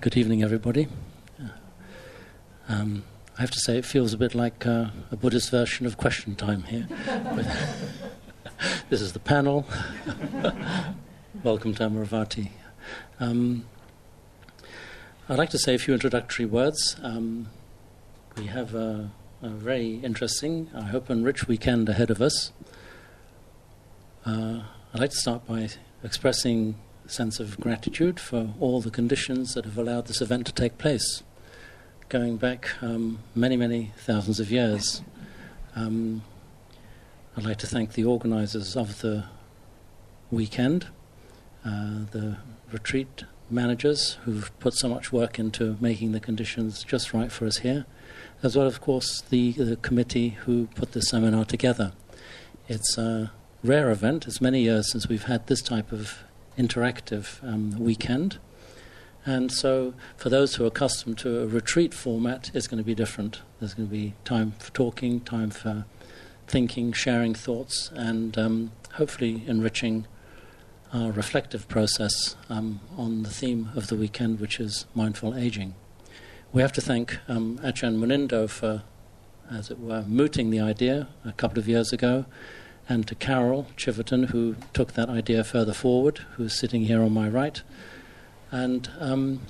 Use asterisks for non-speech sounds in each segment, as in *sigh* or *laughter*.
Good evening, everybody. Um, I have to say, it feels a bit like uh, a Buddhist version of question time here. *laughs* this is the panel. *laughs* Welcome to Amaravati. Um, I'd like to say a few introductory words. Um, we have a, a, very interesting, I hope, and rich weekend ahead of us. Uh, I'd like to start by expressing sense of gratitude for all the conditions that have allowed this event to take place, going back um, many, many thousands of years. Um, I'd like to thank the organizers of the weekend, uh, the retreat managers who've put so much work into making the conditions just right for us here, as well, of course, the, the committee who put the seminar together. It's a rare event. It's many years since we've had this type of interactive um, weekend. And so, for those who are accustomed to a retreat format, it's going to be different. There's going to be time for talking, time for thinking, sharing thoughts, and um, hopefully enriching our reflective process um, on the theme of the weekend, which is mindful aging. We have to thank um, Ajahn Munindo for, as it were, mooting the idea a couple of years ago and to Carol Chiverton, who took that idea further forward, who's sitting here on my right. And um,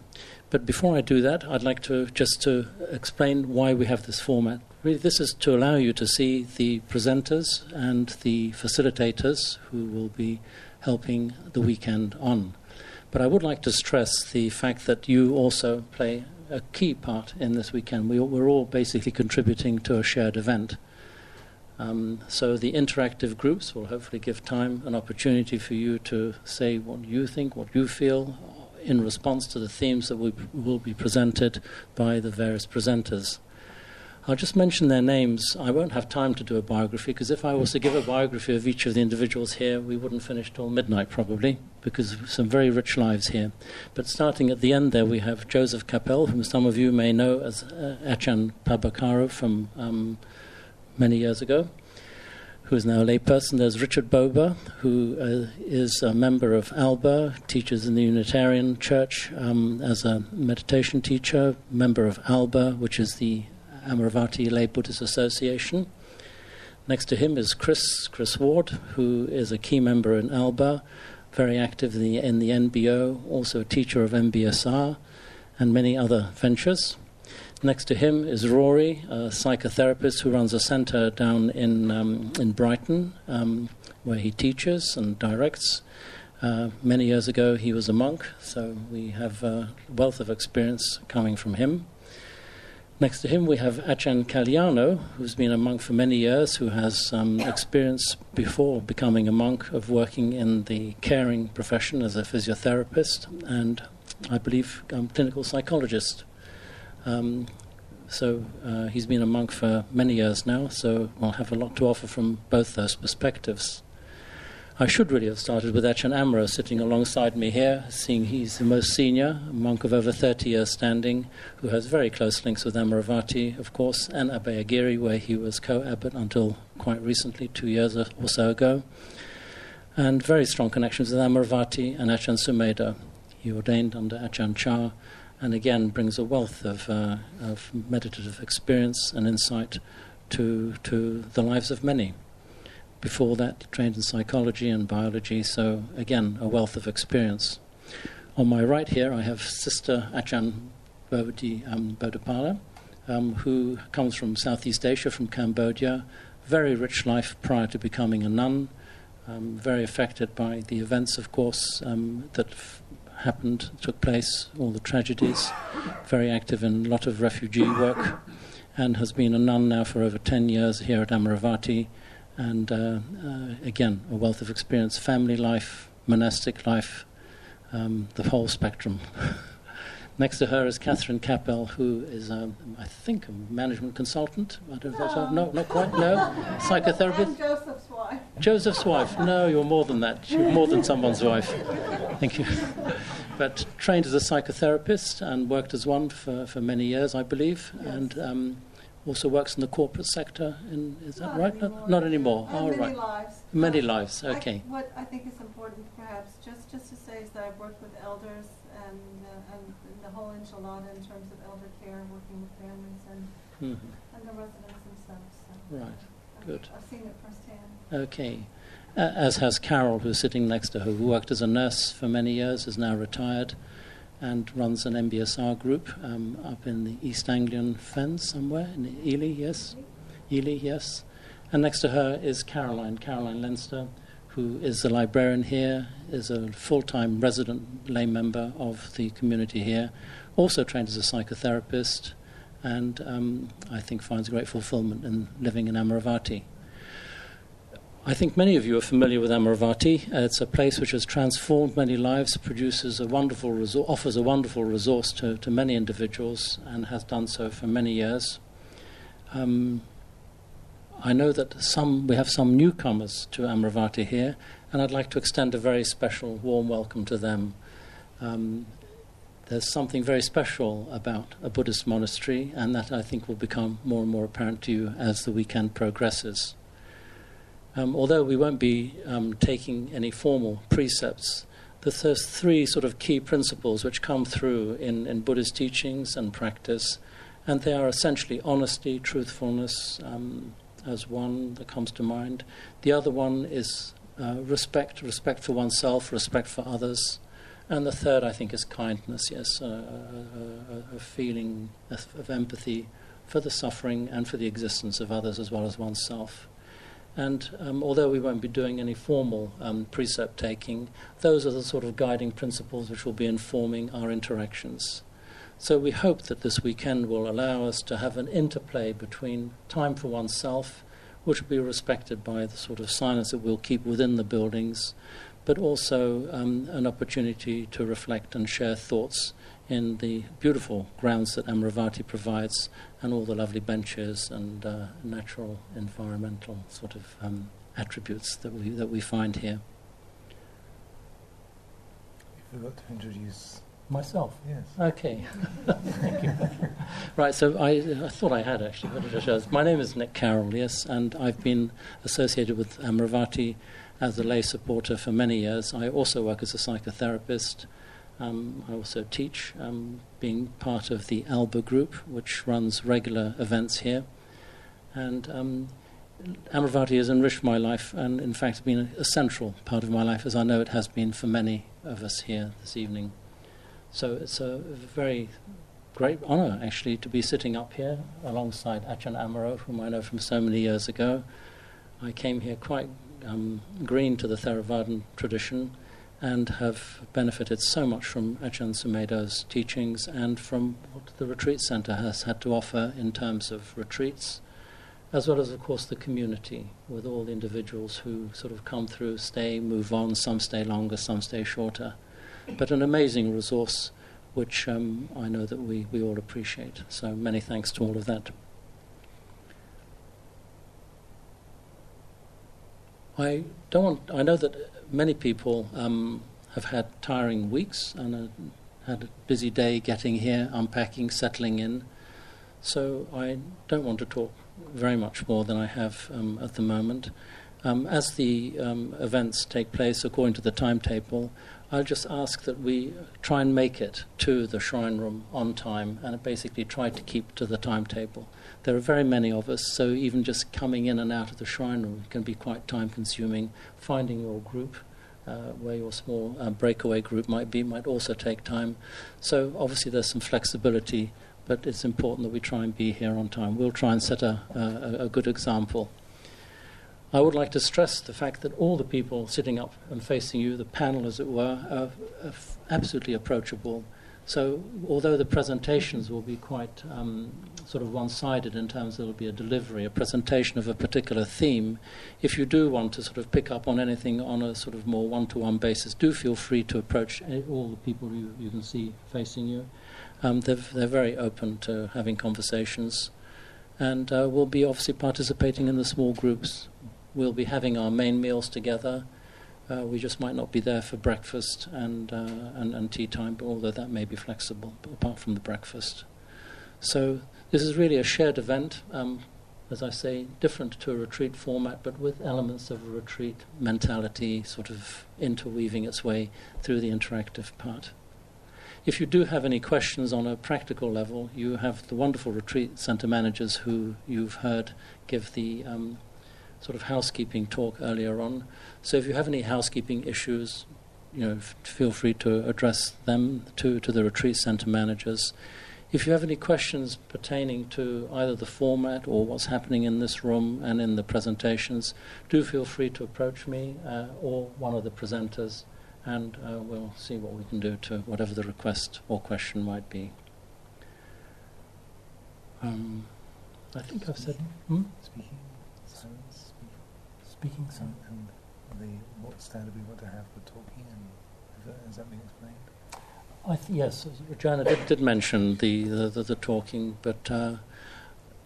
but before I do that, I'd like to just to explain why we have this format. Really, this is to allow you to see the presenters and the facilitators who will be helping the weekend on. But I would like to stress the fact that you also play a key part in this weekend. We, we're all basically contributing to a shared event. Um, so the interactive groups will hopefully give time an opportunity for you to say what you think, what you feel, in response to the themes that we, will be presented by the various presenters. I'll just mention their names. I won't have time to do a biography because if I was to give a biography of each of the individuals here, we wouldn't finish till midnight probably because some very rich lives here. But starting at the end there, we have Joseph Capel, whom some of you may know as uh, Achan Pabakaro from um, many years ago, who is now a layperson. There's Richard Bober, who uh, is a member of ALBA, teaches in the Unitarian Church um, as a meditation teacher, member of ALBA, which is the Amaravati Lay Buddhist Association. Next to him is Chris, Chris Ward, who is a key member in ALBA, very active in the, in the NBO, also a teacher of MBSR, and many other ventures. Next to him is Rory, a psychotherapist who runs a center down in, um, in Brighton, um, where he teaches and directs. Uh, many years ago, he was a monk, so we have a wealth of experience coming from him. Next to him, we have Achan Kalyano, who's been a monk for many years, who has um, experience before becoming a monk of working in the caring profession as a physiotherapist and, I believe, um, clinical psychologist. Um, so uh, he's been a monk for many years now, so we'll have a lot to offer from both those perspectives. I should really have started with Achan Amaro sitting alongside me here, seeing he's the most senior, a monk of over 30 years standing, who has very close links with Amaravati, of course, and Abhayagiri, where he was co abbot until quite recently, two years or so ago, and very strong connections with Amaravati and Achan Sumedho. He ordained under Achan Chah and again brings a wealth of, uh, of meditative experience and insight to, to the lives of many. Before that, trained in psychology and biology, so again, a wealth of experience. On my right here, I have Sister Achan Bodhi um, um, who comes from Southeast Asia, from Cambodia. Very rich life prior to becoming a nun. Um, very affected by the events, of course, um, that happened, took place, all the tragedies, very active in a lot of refugee work, and has been a nun now for over 10 years here at Amaravati. And uh, uh, again, a wealth of experience, family life, monastic life, um, the whole spectrum. *laughs* Next to her is Catherine Capel, who is, um, I think, a management consultant. I don't know. No, no not quite. No, psychotherapist. Joseph's wife. Joseph's wife. No, you're more than that. You're more than someone's wife. Thank you. But trained as a psychotherapist and worked as one for, for many years, I believe, yes. and um, also works in the corporate sector. In, is that not right? Anymore. Not, not anymore. Uh, oh, many right. lives. Many lives. I- Okay. what I think is important, perhaps, just just to say, is that I've worked with elders and, uh, and the whole enchilada in terms of elder care, working with families and, Mhm. and the residents themselves. So Right. Good. I've seen it firsthand. Okay. Uh, as has Carol, who's sitting next to her, who worked as a nurse for many years, is now retired, and runs an MBSR group um, up in the East Anglian Fens somewhere in Ely. Yes, Ely. Yes. And next to her is Caroline, Caroline Leinster, who is the librarian here, is a full-time resident lay member of the community here, also trained as a psychotherapist, and um, I think finds great fulfillment in living in Amaravati. I think many of you are familiar with Amaravati. Uh, it's a place which has transformed many lives, produces a wonderful resor- offers a wonderful resource to, to many individuals, and has done so for many years. Um, I know that some we have some newcomers to Amaravati here, and I'd like to extend a very special, warm welcome to them. Um, there's something very special about a Buddhist monastery, and that I think will become more and more apparent to you as the weekend progresses. Um, although we won't be um, taking any formal precepts, there's three sort of key principles which come through in, in Buddhist teachings and practice, and they are essentially honesty, truthfulness, um, as one that comes to mind. The other one is uh, respect, respect for oneself, respect for others. And the third, I think, is kindness, yes, a, a, a, feeling of empathy for the suffering and for the existence of others as well as oneself. And um, although we won't be doing any formal um, precept taking, those are the sort of guiding principles which will be informing our interactions. So we hope that this weekend will allow us to have an interplay between time for oneself, which will be respected by the sort of silence that we'll keep within the buildings, but also um, an opportunity to reflect and share thoughts in the beautiful grounds that Amaravati provides and all the lovely benches and uh, natural environmental sort of um, attributes that we, that we find here. You forgot to introduce. Myself. Yes. Okay. *laughs* Thank you. Right, so I, I thought I had actually, but it just shows. My name is Nick Carroll, yes, and I've been associated with Amaravati as a lay supporter for many years. I also work as a psychotherapist. Um, I also teach, um, being part of the ALBA group, which runs regular events here. And um, Amaravati has enriched my life, and in fact, been a, central part of my life, as I know it has been for many of us here this evening. So it's a very great honour, actually, to be sitting up here alongside Achan Amaro, whom I know from so many years ago. I came here quite um, green to the Theravadan tradition and have benefited so much from Ajahn Sumedho's teachings and from what the retreat centre has had to offer in terms of retreats, as well as, of course, the community with all the individuals who sort of come through, stay, move on, some stay longer, some stay shorter. But an amazing resource which um, I know that we, we all appreciate. So many thanks to all of that. I don't want. I know that many people um, have had tiring weeks and uh, had a busy day getting here, unpacking, settling in. So I don't want to talk very much more than I have um, at the moment. Um, as the um, events take place according to the timetable, I'll just ask that we try and make it to the shrine room on time and basically try to keep to the timetable. There are very many of us, so even just coming in and out of the shrine room can be quite time consuming. Finding your group, uh, where your small uh, breakaway group might be, might also take time. So obviously there's some flexibility, but it's important that we try and be here on time. We'll try and set a, a, a good example. I would like to stress the fact that all the people sitting up and facing you, the panel as it were, are, are absolutely approachable. So, although the presentations will be quite um, sort of one sided in terms of it'll be a delivery, a presentation of a particular theme, if you do want to sort of pick up on anything on a sort of more one to one basis, do feel free to approach all the people you, you can see facing you. Um, they're, they're very open to having conversations. And uh, we'll be obviously participating in the small groups we'll be having our main meals together. Uh, we just might not be there for breakfast and, uh, and, and tea time, but although that may be flexible, apart from the breakfast. So this is really a shared event, um, as I say, different to a retreat format, but with elements of a retreat mentality sort of interweaving its way through the interactive part. if you do have any questions on a practical level, you have the wonderful retreat center managers who you've heard give the um, sort of housekeeping talk earlier on. So if you have any housekeeping issues, you know, f- feel free to address them to, to the retreat center managers. If you have any questions pertaining to either the format or what's happening in this room and in the presentations, do feel free to approach me uh, or one of the presenters, and uh, we'll see what we can do to whatever the request or question might be. Um, I think I've said. Hmm? Speaking, Speaking speaking, and the what standard we want to have for talking, and has that, has that been explained? I th- yes, Joanna did, did mention the, the, the, the talking, but uh,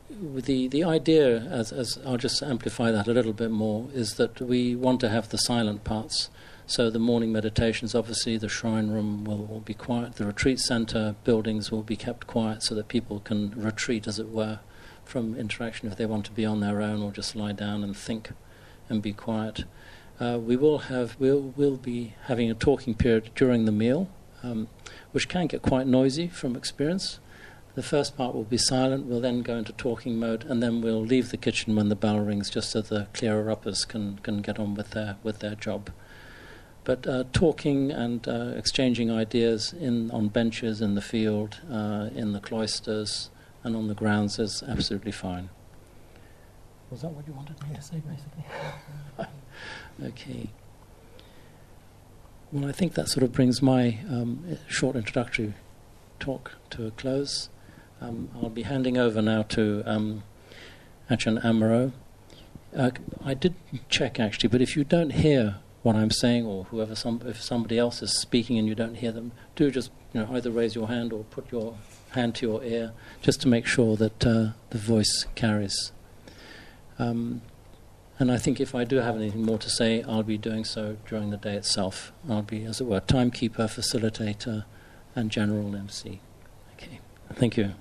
the, the idea, as, as I'll just amplify that a little bit more, is that we want to have the silent parts. So the morning meditations, obviously, the shrine room will, will be quiet. The retreat center buildings will be kept quiet so that people can retreat, as it were, from interaction if they want to be on their own or just lie down and think and be quiet. Uh, we will have we'll, we'll be having a talking period during the meal, um, which can get quite noisy from experience. The first part will be silent. We'll then go into talking mode, and then we'll leave the kitchen when the bell rings, just so the clearer uppers can, can get on with their with their job. But uh, talking and uh, exchanging ideas in on benches in the field, uh, in the cloisters, and on the grounds is absolutely fine. Was that what you wanted me to say, basically? *laughs* okay. Well, I think that sort of brings my um, short introductory talk to a close. Um, I'll be handing over now to um, Achan Amaro. Uh, I did check actually, but if you don't hear what I'm saying, or whoever, some, if somebody else is speaking and you don't hear them, do just you know either raise your hand or put your hand to your ear, just to make sure that uh, the voice carries. Um, and I think if I do have anything more to say, I'll be doing so during the day itself. I'll be, as it were, timekeeper, facilitator, and general MC. Okay. Thank you.